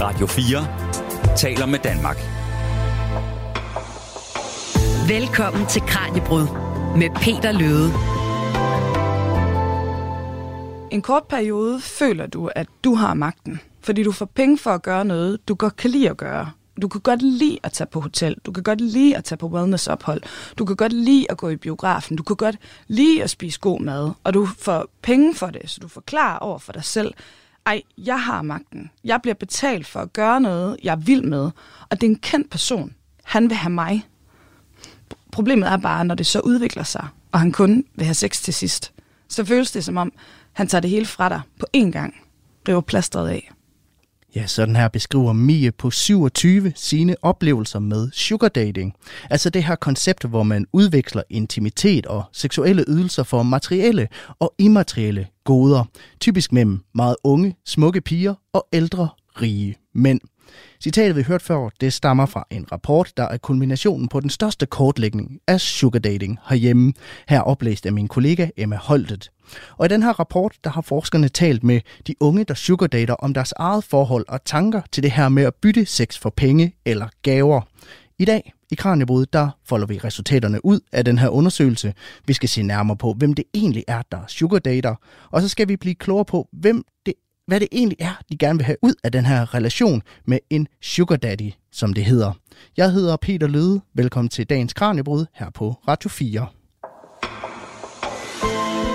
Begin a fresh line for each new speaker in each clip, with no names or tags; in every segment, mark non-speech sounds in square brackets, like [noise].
Radio 4 taler med Danmark.
Velkommen til Kranjebrud med Peter Løde.
En kort periode føler du, at du har magten, fordi du får penge for at gøre noget, du godt kan lide at gøre. Du kan godt lide at tage på hotel, du kan godt lide at tage på wellnessophold, du kan godt lide at gå i biografen, du kan godt lide at spise god mad, og du får penge for det, så du forklarer over for dig selv, ej, jeg har magten. Jeg bliver betalt for at gøre noget, jeg er vild med, og det er en kendt person. Han vil have mig. Problemet er bare, når det så udvikler sig, og han kun vil have sex til sidst, så føles det som om, han tager det hele fra dig på én gang, river plasteret af.
Ja, sådan her beskriver Mie på 27 sine oplevelser med sugar dating. Altså det her koncept, hvor man udveksler intimitet og seksuelle ydelser for materielle og immaterielle goder. Typisk mellem meget unge, smukke piger og ældre, rige mænd. Citatet, vi hørte før, det stammer fra en rapport, der er kulminationen på den største kortlægning af sugardating herhjemme. Her oplæst af min kollega Emma Holtet. Og i den her rapport, der har forskerne talt med de unge, der sugardater om deres eget forhold og tanker til det her med at bytte sex for penge eller gaver. I dag i Kranjebrud, der folder vi resultaterne ud af den her undersøgelse. Vi skal se nærmere på, hvem det egentlig er, der sugardater. Og så skal vi blive klogere på, hvem det hvad det egentlig er, de gerne vil have ud af den her relation med en sugar daddy, som det hedder. Jeg hedder Peter Løde. Velkommen til dagens Kranjebrud her på Radio 4.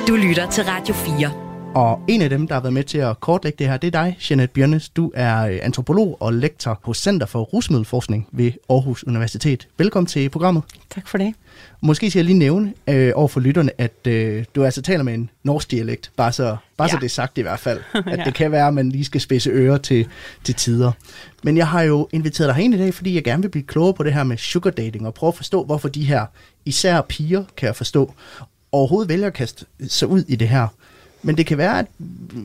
Du lytter til Radio 4.
Og en af dem, der har været med til at kortlægge det her, det er dig, Jeanette Bjørnes. Du er øh, antropolog og lektor på Center for Rusmiddelforskning ved Aarhus Universitet. Velkommen til programmet.
Tak for det.
Måske skal jeg lige nævne øh, over for lytterne, at øh, du altså taler med en norsk dialekt, bare så, bare ja. så det er sagt i hvert fald. [laughs] At ja. det kan være, at man lige skal spidse ører til, til tider. Men jeg har jo inviteret dig herind i dag, fordi jeg gerne vil blive klogere på det her med sugar dating, og prøve at forstå, hvorfor de her, især piger, kan jeg forstå, overhovedet vælger at kaste sig ud i det her. Men det kan være, at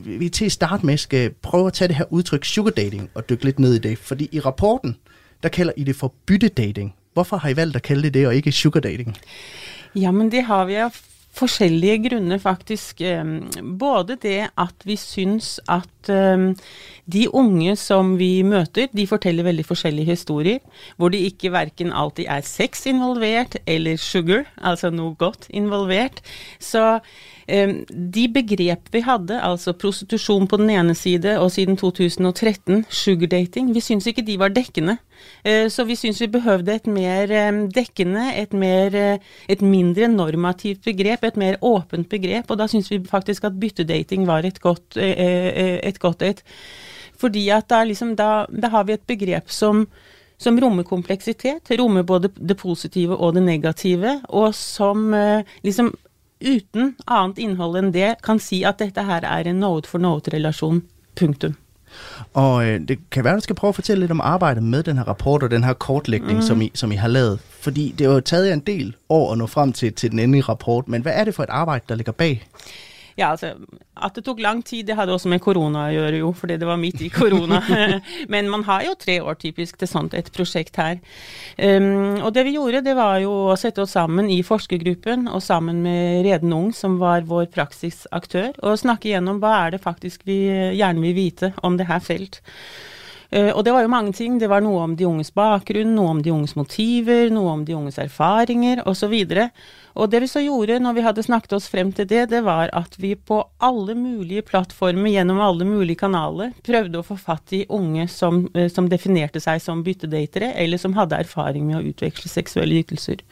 vi til at starte med skal prøve at tage det her udtryk sugar dating og dykke lidt ned i det. Fordi i rapporten, der kalder I det for byttedating. Hvorfor har I valgt at kalde det det, og ikke sugar dating?
Ja, men det har vi av forskjellige grunner, faktisk. Både det at vi syns at de unge som vi møter, de forteller veldig forskjellige historier, hvor det ikke verken alltid er sex involvert eller sugar, altså noe godt involvert. Så de begrep vi hadde, altså prostitusjon på den ene side og siden 2013 sugardating, vi syns ikke de var dekkende. Eh, så vi syns vi behøvde et mer dekkende, et, mer, eh, et mindre normativt begrep, et mer åpent begrep. Og da syns vi faktisk at byttedating var et godt eh, et. Godt et. Fordi at da, liksom, da, da har vi et begrep som som rommer kompleksitet, rommer både det positive og det negative, og som liksom uten annet innhold enn det kan si at dette her er en node for node-relasjon. Punktum.
Og øh, det kan være, du skal prøve at fortælle lidt om arbejdet med den her rapport og den her kortlægning, mm. som, I, som I har lavet. Fordi det har jo taget en del år at nå frem til, til den endelige rapport, men hvad er det for et arbeid, der ligger bag?
Ja, altså, At det tok lang tid, det hadde også med korona å gjøre, jo, fordi det var midt i korona. [laughs] Men man har jo tre år typisk til sånt et prosjekt her. Um, og det vi gjorde, det var jo å sette oss sammen i forskergruppen og sammen med Reden Ung, som var vår praksisaktør, og snakke gjennom hva er det faktisk vi gjerne vil vite om det her felt. Uh, og det var jo mange ting. Det var noe om de unges bakgrunn, noe om de unges motiver, noe om de unges erfaringer osv. Og det vi så gjorde når vi hadde snakket oss frem til det, det var at vi på alle mulige plattformer, gjennom alle mulige kanaler, prøvde å få fatt i unge som, eh, som definerte seg som byttedatere, eller som hadde erfaring med å utveksle seksuelle ytelser.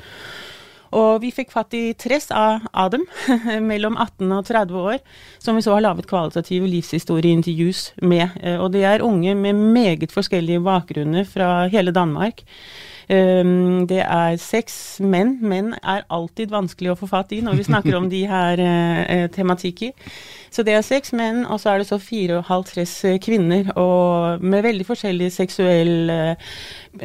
Og vi fikk fatt i tress av, av dem, [laughs] mellom 18 og 30 år, som vi så har laget kvalitative livshistorieintervjus med. Eh, og det er unge med meget forskjellige bakgrunner fra hele Danmark. Um, det er seks menn. Menn er alltid vanskelig å få fatt i når vi snakker om de her uh, tematikker. Så det er seks menn, og så er det så fire og halvtreds kvinner, og med veldig forskjellige seksuelle,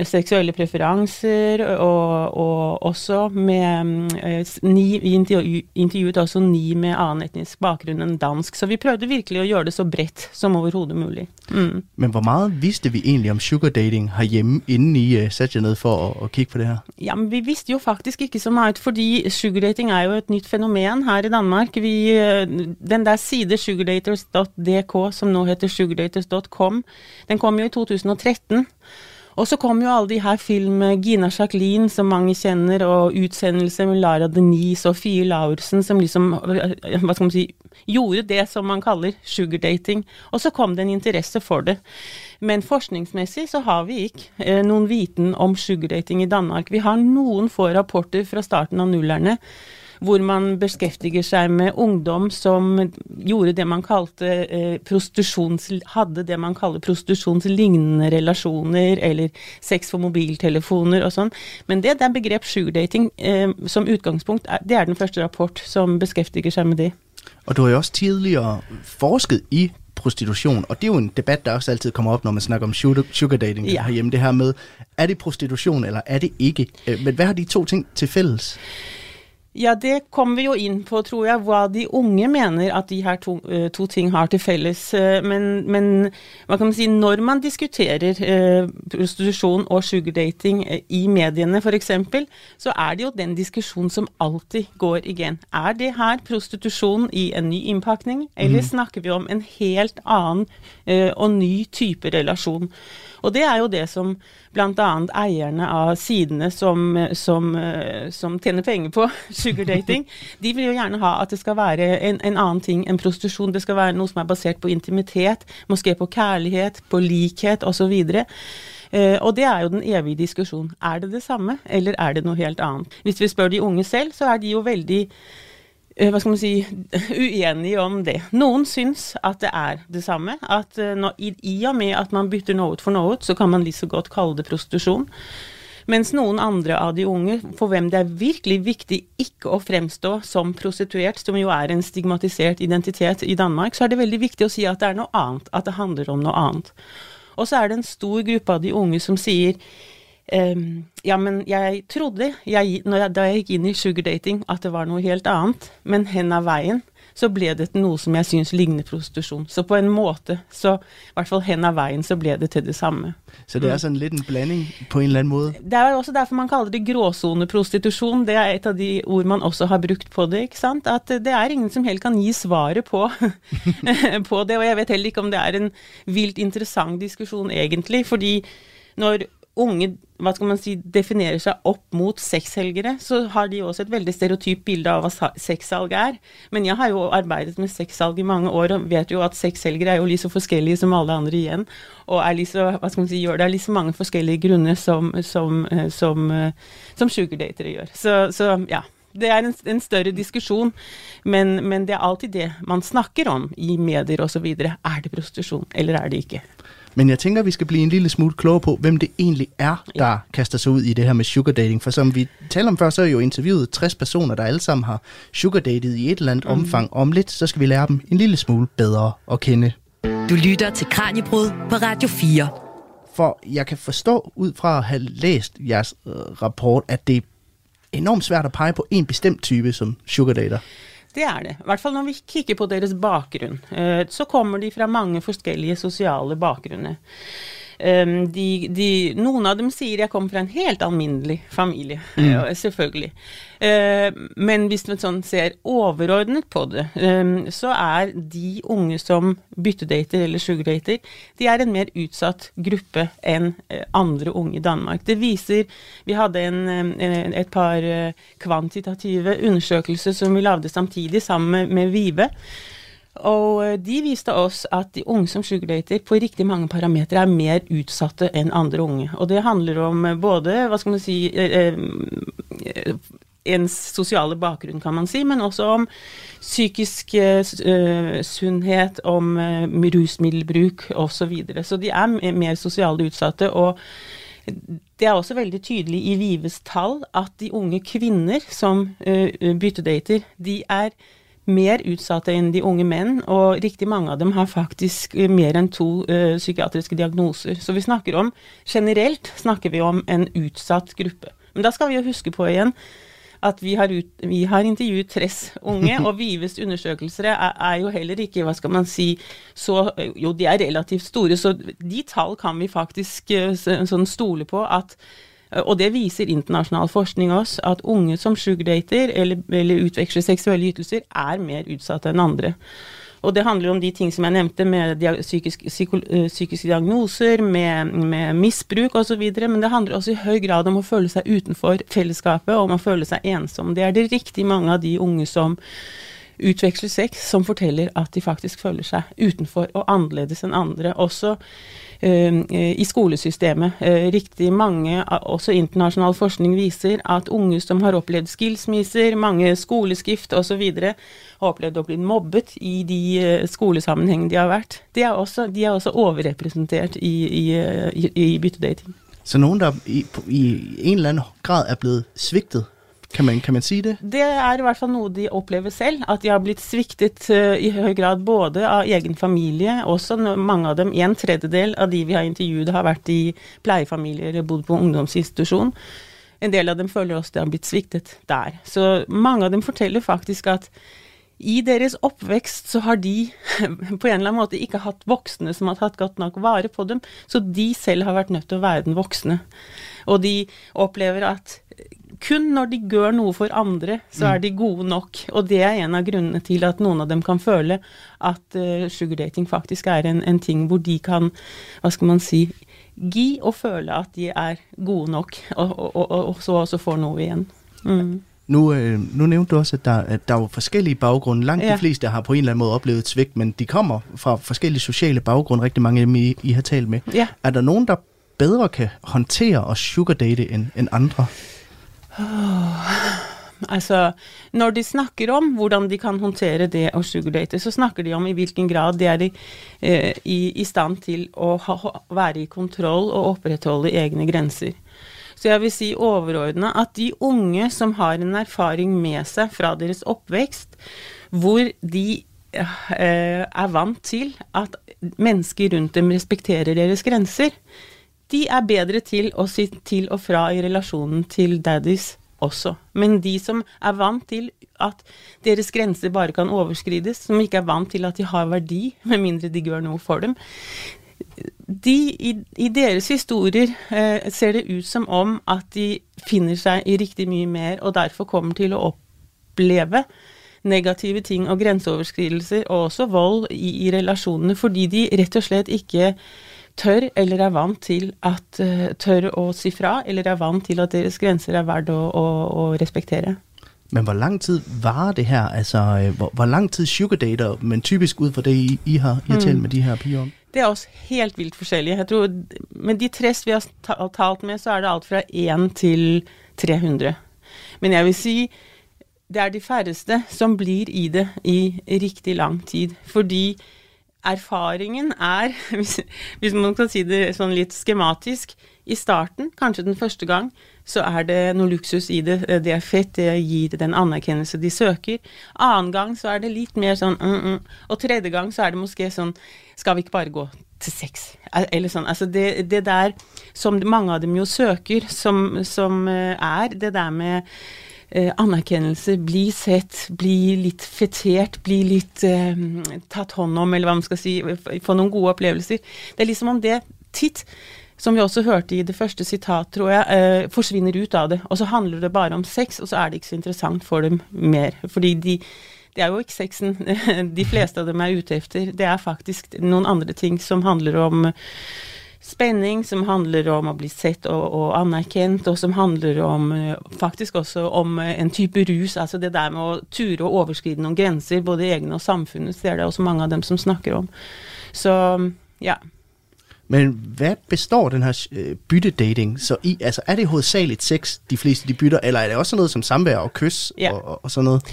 seksuelle preferanser, og, og, også med uh, ni, Vi intervjuet også ni med annen etnisk bakgrunn enn dansk, så vi prøvde virkelig å gjøre det så bredt som overhodet mulig.
Mm. Men hvor mye visste vi egentlig om sugardating her herhjemme, innen I uh, satte jer ned for å, å kikke på det her?
Ja, men Vi visste jo faktisk ikke så mye, fordi sugardating er jo et nytt fenomen her i Danmark. Vi, den der side, sugardaters.dk, som nå heter sugardaters.com, den kom jo i 2013. Og så kom jo alle de her filmene, Gina Jacqueline, som mange kjenner, og utsendelser med Lara Denise og Fie Laursen, som liksom hva skal man si, gjorde det som man kaller sugardating. Og så kom det en interesse for det. Men forskningsmessig så har vi ikke eh, noen viten om sugardating i Danmark. Vi har noen få rapporter fra starten av nullerne hvor man beskjeftiger seg med ungdom som gjorde det man kalte eh, prostitusjons... Hadde det man kaller prostitusjonslignende relasjoner, eller sex for mobiltelefoner og sånn. Men det, det er begrep sugardating eh, som utgangspunkt. Det er den første rapport som beskjeftiger seg med det.
Og du har jo også tidligere forsket i prostitution, og det er jo en debat, der også altid kommer op, når man snakker om sugardating ja. herhjemme, det her med, er det prostitution, eller er det ikke? Øh, men hvad har de to ting til fælles?
Ja, det kommer vi jo inn på, tror jeg, hva de unge mener at de her to, uh, to ting har til felles. Uh, men, men, hva kan man si, når man diskuterer uh, prostitusjon og sugardating i mediene f.eks., så er det jo den diskusjonen som alltid går igjen. Er det her prostitusjon i en ny innpakning, eller mm. snakker vi om en helt annen og ny type relasjon? Og det er jo det som bl.a. eierne av sidene som, som, som, tjener penger på [laughs] sugardating, de vil jo gjerne ha at det skal være en, en annen ting enn prostitusjon. Det skal være noe som er basert på intimitet, måske på kjærlighet, på likhet osv. Uh, og det er jo den evige diskusjonen. Er det det samme, eller er det noe helt annet? Hvis vi spør de unge selv, så er de jo veldig Eh, hva skal man si, [laughs] uenige om det. Noen syns at det er det samme. At eh, når, i, i, og med at man bytter noe ut for noe, så kan man like så godt kalle det prostitusjon. Mens noen andre av de unge, for hvem det er virkelig viktig ikke å fremstå som prostituert, som jo er en stigmatisert identitet i Danmark, så er det veldig viktig å si at det er noe annet. At det handler om noe annet. Og så er det en stor gruppe av de unge som sier Um, ja, men jeg trodde jeg, jeg, da jeg gikk inn i sugardating at det var noe helt annet, men hen av veien så ble det til noe som jeg syns ligner prostitusjon. Så på en måte, så i hvert fall hen av veien, så ble det til det samme.
Så det er sånn litt en blanding på en eller annen måte?
Det er også derfor man kaller det gråsoneprostitusjon. Det er et av de ord man også har brukt på det. ikke sant? At det er ingen som helt kan gi svaret på, [laughs] på det. Og jeg vet heller ikke om det er en vilt interessant diskusjon egentlig. fordi når unge hva skal man si, definerer seg opp mot sexselgere, så har de også et veldig stereotypt bilde av hva sexsalg er. Men jeg har jo arbeidet med sexsalg i mange år og vet jo at sexselgere er jo like så forskjellige som alle andre igjen. Og er liksom, hva skal man si, gjør det av liksom mange forskjellige grunner som, som, eh, som, eh, som sugardatere gjør. Så, så, ja. Det er en, en større diskusjon, men, men det er alltid det man snakker om i medier osv. Er det prostitusjon, eller er det ikke?
Men jeg tænker, vi skal blive en lille smule klogere på, hvem det egentlig er, der ja. kaster sig ud i det her med sugar dating. For som vi talte om før, så er jo interviewet 60 personer, der alle sammen har sugar datet i et eller andet mm. omfang. Om lidt, så skal vi lære dem en lille smule bedre at kende.
Du lytter til Kranjebrud på Radio 4.
For jeg kan forstå, ud fra at have læst jeres øh, rapport, at det er enormt svært at pege på en bestemt type som sugar dater.
Det er det. I hvert fall når vi kikker på deres bakgrunn. Eh, så kommer de fra mange forskjellige sosiale bakgrunner. Um, de, de, noen av dem sier jeg kommer fra en helt alminnelig familie, mm. selvfølgelig. Uh, men hvis man sånn ser overordnet på det, um, så er de unge som byttedater eller sugardater, de er en mer utsatt gruppe enn uh, andre unge i Danmark. Det viser Vi hadde en, en, et par kvantitative undersøkelser som vi lagde samtidig sammen med, med Vive. Og eh, de viste oss at de unge som sugardater på riktig mange parametere er mer utsatte enn andre unge. Og det handler om eh, både, hva skal man si eh, ens sosiale bakgrunn, kan man si, men også om psykisk uh, sunnhet, om uh, rusmiddelbruk osv. Så, videre. så de er mer sosiale utsatte. og det er også veldig tydelig i Vives tall at de unge kvinner som uh, byttedater, de er mer utsatte enn de unge menn, og riktig mange av dem har faktisk eh, mer enn to uh, psykiatriske diagnoser. Så vi snakker om, generelt snakker vi om en utsatt gruppe. Men da skal vi jo huske på igjen at vi har, ut, vi har intervjuet Tress unge, [laughs] og Vives undersøkelser er, er, jo heller ikke, hva skal man si, så Jo, de er relativt store, så de tall kan vi faktisk sånn stole på at Eh, og det viser internasjonal forskning også, at unge som sugardater eller, eller utveksler seksuelle ytelser, er mer utsatte enn andre. Og det handler om de ting som jeg nevnte, med dia psykisk, uh, psykiske diagnoser, med, med misbruk osv. Men det handler også i høy grad om å føle seg utenfor fellesskapet, og om å føle seg ensom. Det er det riktig mange av de unge som utveksler sex, som forteller at de faktisk føler seg utenfor og annerledes enn andre. Også uh, i skolesystemet. Uh, riktig mange, også internasjonal forskning viser at unge som har opplevd skilsmisser, mange skoleskift osv., har opplevd å bli mobbet i de skolesammenhengene de har vært. De er også, de er også overrepresentert i, i, i, i byttedating.
Så noen der i, i en eller annen grad er blitt sviktet kan man, kan man, si det?
Det er i hvert fall noe de opplever selv. At de har blitt sviktet uh, i høy grad både av egen familie, også mange av dem, en tredjedel av de vi har intervjuet, har vært i pleiefamilier bodd på ungdomsinstitusjon. En del av dem føler også de har blitt sviktet der. Så mange av dem forteller faktisk at i deres oppvekst så har de [laughs] på en eller annen måte ikke hatt voksne som har tatt godt nok vare på dem, så de selv har vært nødt til å være den voksne. Og de opplever at kun når de gjør noe for andre, så er de gode nok. Og det er en av grunnene til at noen av dem kan føle at uh, sugardating faktisk er en, en, ting hvor de kan, hva skal man si, gi og føle at de er gode nok, og, og, og, og så også får noe igjen. Mm.
Nu, øh, nu nævnte du også, at der, at der er forskellige baggrunde. Langt ja. de fleste har på en eller anden måde oplevet et svigt, men de kommer fra forskellige sociale baggrunde, rigtig mange af dem, I, I har talt med.
Ja.
Er der nogen, der bedre kan håndtere og sugardate end, end andre?
Altså, når de snakker om hvordan de kan håndtere det å sugardate, så snakker de om i hvilken grad de er i, eh, i, i stand til å ha, være i kontroll og opprettholde egne grenser. Så jeg vil si overordna at de unge som har en erfaring med seg fra deres oppvekst, hvor de eh, er vant til at mennesker rundt dem respekterer deres grenser, de er bedre til å si til og fra i relasjonen til daddies også. Men de som er vant til at deres grenser bare kan overskrides, som ikke er vant til at de har verdi, med mindre de gjør noe for dem, de, i, i, deres historier eh, ser det ut som om at de finner seg i riktig mye mer, og derfor kommer til å oppleve negative ting og grenseoverskridelser, og også vold i, i relasjonene, fordi de rett og slett ikke tør eller er vant til at uh, tør å si fra, eller er vant til at deres grenser er verdt å, å, å respektere.
Men hvor lang tid varer det her? Altså, hvor, hvor lang tid sugardater, men typisk ut fra det I, I har, I har talt mm. med de her piger om?
Det er også helt vilt forskjellig. Jeg tror, med de tre vi har talt med, så er det alt fra 1 til 300. Men jeg vil si det er de færreste som blir i det i riktig lang tid. Fordi erfaringen er, [laughs] hvis, hvis, man kan si det sånn litt skematisk, i starten, kanskje den første gang, så er det noe luksus i det. Det er fett, det gir den anerkjennelse de søker. Annen gang så er det litt mer sånn mm, mm. Og tredje gang så er det måske sånn Skal vi ikke bare gå til sex? Eller sånn. Altså det, det der som mange av dem jo søker, som, som eh, er det der med eh, anerkjennelse, bli sett, bli litt fetert, bli litt eh, tatt hånd om, eller hva man skal si, få noen gode opplevelser. Det er liksom om det titt, som vi også hørte i det første sitat, tror jeg, eh, forsvinner ut av det. Og så handler det bare om sex, og så er det ikke så interessant for dem mer. Fordi de det er jo ikke sexen [laughs] de fleste av dem er ute etter. Det er faktisk noen andre ting som handler om spenning som handler om å bli sett og, og anerkjent, og som handler om eh, faktisk også om eh, en type rus. Altså det der med å ture og overskride noen grenser, både egne og samfunnets, det er det også mange av dem som snakker om. Så ja.
Men hva består den her øh, byttedating så i? Altså Er det hovedsagelig sex de fleste de bytter, eller er det også noe som samvær og kyss ja. og, og, og sånn noe?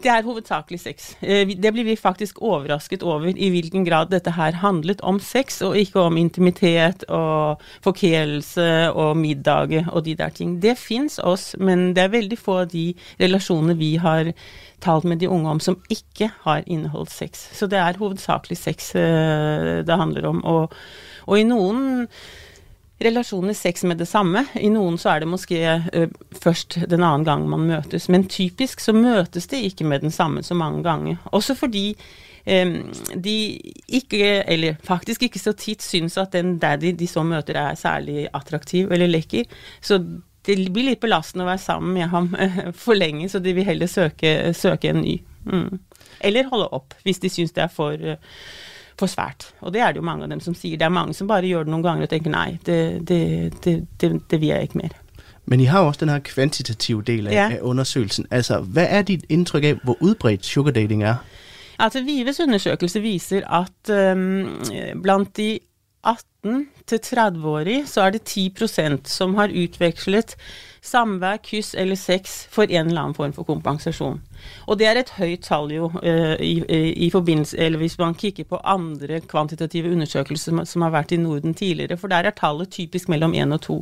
Det er hovedsakelig sex. Eh, det blir vi faktisk overrasket over i hvilken grad dette her handlet om sex, og ikke om intimitet og forkjelelse og middag og de der ting. Det fins oss, men det er veldig få av de relasjonene vi har talt med de unge om som ikke har inneholdt sex. Så det er hovedsakelig sex eh, det handler om. Og, og i noen relasjoner sex med det samme. I noen så er det måske uh, først den annen gang man møtes. Men typisk så møtes det ikke med den samme så mange ganger. Også fordi um, de ikke, eller faktisk ikke så titt, syns at den daddy de så møter er særlig attraktiv eller lekker. Så det blir litt belastende å være sammen med ham uh, for lenge, så de vil heller søke, søke en ny. Mm. Eller holde opp, hvis de syns det er for, eh, for svært. Og det er det jo mange av dem som sier. Det er mange som bare gjør det noen ganger og tenker nei, det, det, det, det, vil jeg ikke mer.
Men I har også den her kvantitative delen av
Ja.
av undersøgelsen. Altså, Hva er dit inntrykk av hvor udbredt sugardating er?
Altså Vives undersøkelse viser at um, blant de 18 til 30-årig så er det 10% som har utvekslet samvær, kyss eller sex for en eller annen form for kompensasjon. Og det er et høyt tall jo eh, i, i forbindelse, eller hvis man kikker på andre kvantitative undersøkelser som, har vært i Norden tidligere, for der er tallet typisk mellom 1 og 2.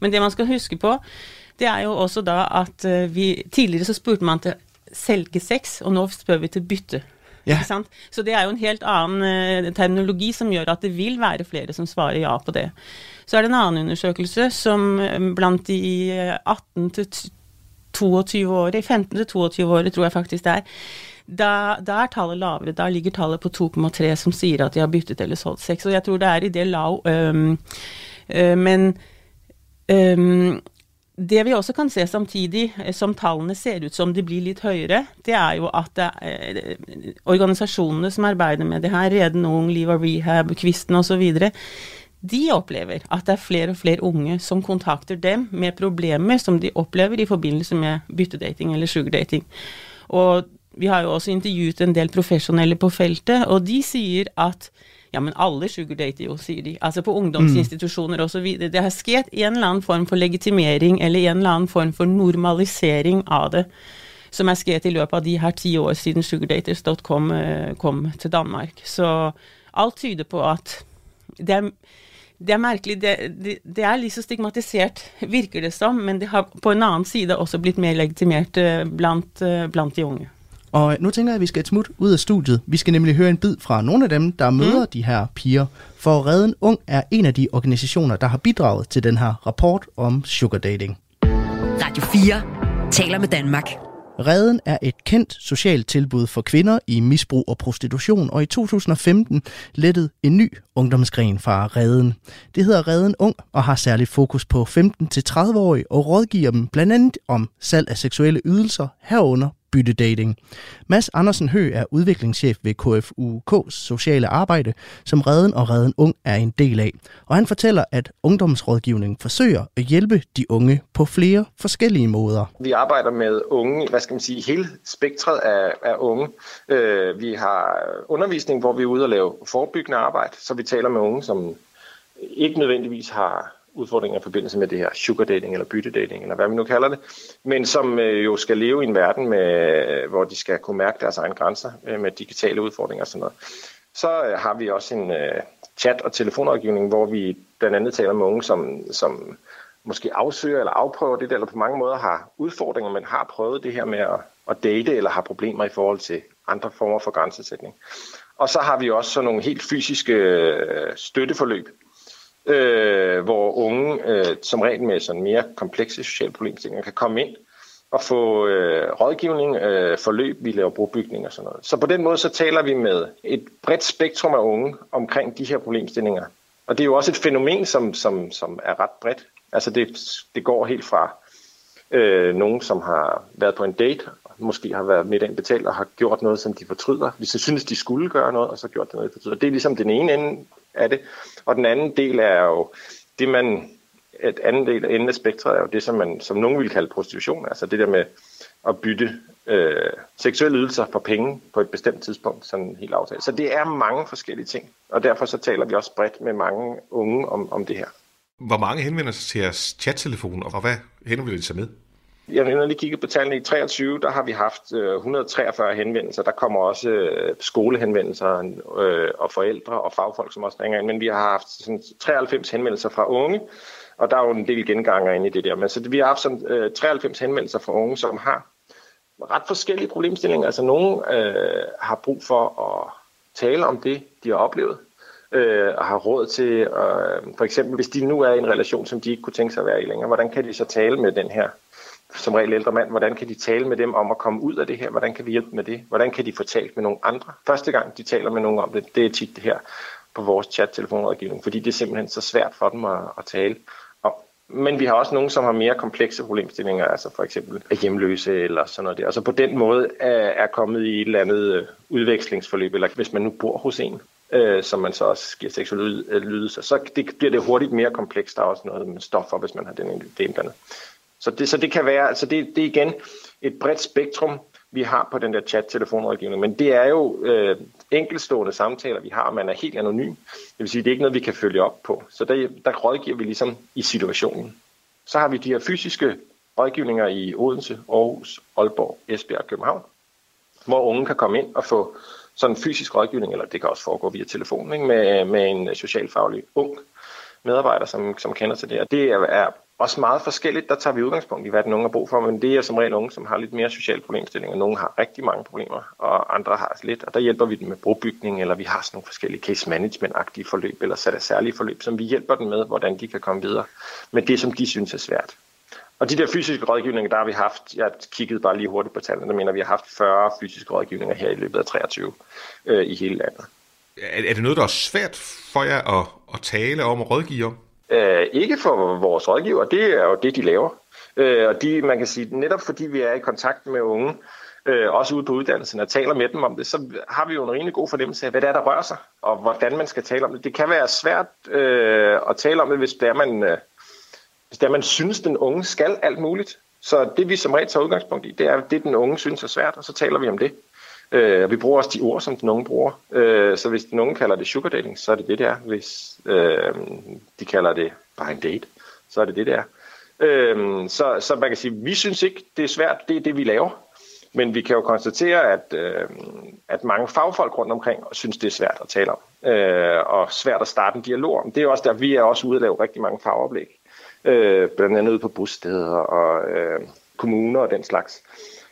Men det man skal huske på, det er jo også da at eh, vi Tidligere så spurte man til selgesex, og nå spør vi til bytte.
Ja.
Ikke sant? Så det er jo en helt annen uh, terminologi som gjør at det vil være flere som svarer ja på det. Så er det en annen undersøkelse som eh, blant de eh, 18 til t- 22 årige, 15 til 22 årige tror jeg faktisk det er, da, da er tallet lavere. Da ligger tallet på 2,3 som sier at de har byttet eller solgt sex. Og jeg tror det er i det lav. Um, uh, men øhm, det vi også kan se samtidig, eh, som tallene ser ut som de blir litt høyere, det er jo at er, eh, organisasjonene som arbeider med det her, Reden Ung, Liv og Rehab, Kvisten osv., de opplever at det er flere og flere unge som kontakter dem med problemer som de opplever i forbindelse med byttedating eller sugardating. Vi har jo også intervjuet en del profesjonelle på feltet, og de sier at ja, men alle sugardater jo, sier de. Altså på ungdomsinstitusjoner så videre. Det har skjedd en eller annen form for legitimering eller en eller annen form for normalisering av det, som er skjedd i løpet av de her ti år siden sugardaters.com eh, kom til Danmark. Så alt tyder på at det er det er merkelig. Det, det, det er litt så stigmatisert, virker det som, men det har på en annen side også blitt mer legitimert eh, blant, eh, blant de unge.
Og nu tænker jeg, at vi skal et smut ud af studiet. Vi skal nemlig høre en bid fra nogle af dem, der møder mm. de her piger. For Redden Ung er en af de organisationer, der har bidraget til den her rapport om sugar dating.
Radio 4 taler med Danmark.
Reden er et kendt socialt tilbud for kvinder i misbrug og prostitution, og i 2015 lettede en ny ungdomsgren fra Reden. Det hedder Reden Ung og har særligt fokus på 15-30-årige og rådgiver dem blandt andet om salg af seksuelle ydelser herunder byttedating. Mads Andersen Hø er udviklingschef ved KFUK's sociale arbejde, som Redden og Redden Ung er en del af. Og han fortæller, at ungdomsrådgivningen forsøger at hjælpe de unge på flere forskellige måder.
Vi arbejder med unge, hvad skal man sige, hele spektret af, af unge. Øh, vi har undervisning, hvor vi er ude og lave forebyggende arbejde, så vi taler med unge, som ikke nødvendigvis har udfordringer i forbindelse med det her sugardating eller byttedating, eller hvad vi nu kalder det, men som øh, jo skal leve i en verden, med, hvor de skal kunne mærke deres egne grænser øh, med digitale udfordringer og sådan noget. Så øh, har vi også en øh, chat- og telefonrådgivning, hvor vi andet taler med unge, som, som måske afsøger eller afprøver det, eller på mange måder har udfordringer, men har prøvet det her med at, at date, eller har problemer i forhold til andre former for grænsesætning. Og så har vi også sådan helt fysiske øh, støtteforløb, øh, hvor unge, øh, som regel med sådan mere komplekse sociale problemstillinger, kan komme ind og få øh, rådgivning, øh, forløb, vi laver brobygning og sådan noget. Så på den måde så taler vi med et bredt spektrum af unge omkring de her problemstillinger. Og det er jo også et fænomen, som, som, som er ret bredt. Altså det, det går helt fra øh, nogen, som har været på en date, måske har været midt betalt og har gjort noget, som de fortryder. Hvis de synes, de skulle gøre noget, og så gjort det noget, de fortryder. Det er ligesom den ene ende af det. Og den anden del er jo det, man... Et andet del af enden spektret er jo det, som man som nogen vil kalde prostitution. Altså det der med at bytte øh, seksuelle ydelser for penge på et bestemt tidspunkt, sådan helt aftale. Så det er mange forskellige ting, og derfor så taler vi også bredt med mange unge om, om det her.
Hvor mange henvender sig til jeres chattelefon, og hvad henvender de sig med?
Jeg har lige kigget på tallene i 23, der har vi haft øh, 143 henvendelser. Der kommer også øh, skolehenvendelser øh, og forældre og fagfolk, som også ringer ind. Men vi har haft sådan, 93 henvendelser fra unge, og der er jo en del genganger inde i det der. Men så vi har haft sådan, øh, 93 henvendelser fra unge, som har ret forskellige problemstillinger. Altså nogle øh, har brug for at tale om det, de har oplevet, øh, og har råd til, øh, for eksempel hvis de nu er i en relation, som de ikke kunne tænke sig at være i længere, hvordan kan de så tale med den her som regel ældre mand, hvordan kan de tale med dem om at komme ud af det her? Hvordan kan vi hjælpe med det? Hvordan kan de få talt med nogle andre? Første gang, de taler med nogen om det, det er tit det her på vores chat-telefonrådgivning, fordi det er simpelthen så svært for dem at, at tale om. Men vi har også nogen, som har mere komplekse problemstillinger, altså eksempel er hjemløse eller der. Og så på den måde er, kommet i et eller andet øh, udvekslingsforløb, eller hvis man nu bor hos en, øh, som man så også giver seksuelle lydelser, så det, bliver det hurtigt mere komplekst. Der er også noget med stoffer, hvis man har den det indblandet. Så det, så det kan være, altså det, det er igen et bredt spektrum, vi har på den der chat-telefonrådgivning, men det er jo øh, enkeltstående samtaler, vi har, man er helt anonym. Det vil sige, det er ikke noget, vi kan følge op på. Så der, der rådgiver vi ligesom i situationen. Så har vi de her fysiske rådgivninger i Odense, Aarhus, Aalborg, Esbjerg og København, hvor unge kan komme ind og få sådan en fysisk rådgivning, eller det kan også foregå via telefon? Med, med en socialfaglig ung medarbejder, som, som kender til det. Og det er også meget forskelligt. Der tager vi udgangspunkt i, hvad den unge har brug for, men det er som regel unge, som har lidt mere sociale problemstillinger. Nogle har rigtig mange problemer, og andre har lidt, og der hjælper vi dem med brobygning, eller vi har sådan nogle forskellige case management-agtige forløb, eller sat særlige forløb, som vi hjælper dem med, hvordan de kan komme videre med det, som de synes er svært. Og de der fysiske rådgivninger, der har vi haft, jeg kiggede bare lige hurtigt på tallene, der mener, vi har haft 40 fysiske rådgivninger her i løbet af 23 øh, i hele landet.
Er, det noget, der er svært for jer at, at tale om og rådgive om?
Øh, ikke for vores rådgiver, det er jo det, de laver. Øh, og de, man kan sige, netop fordi vi er i kontakt med unge, øh, også ude på uddannelsen, og taler med dem om det, så har vi jo en rimelig god fornemmelse af, hvad det er, der rører sig, og hvordan man skal tale om det. Det kan være svært øh, at tale om det, hvis det er, man, hvis det er, man synes, den unge skal alt muligt. Så det vi som regel tager udgangspunkt i, det er det, den unge synes er svært, og så taler vi om det. Øh, vi bruger også de ord, som den unge bruger. Øh, så hvis den unge kalder det sugar dating, så er det det, det er. Hvis øh, de kalder det bare en date, så er det det, der. Øh, så, så man kan sige, vi synes ikke, det er svært. Det er det, vi laver. Men vi kan jo konstatere, at, øh, at mange fagfolk rundt omkring synes, det er svært at tale om. Øh, og svært at starte en dialog om. Det er også der, vi er også ude at lave rigtig mange fagoplæg. Øh, blandt andet ude på bosteder og øh, kommuner og den slags.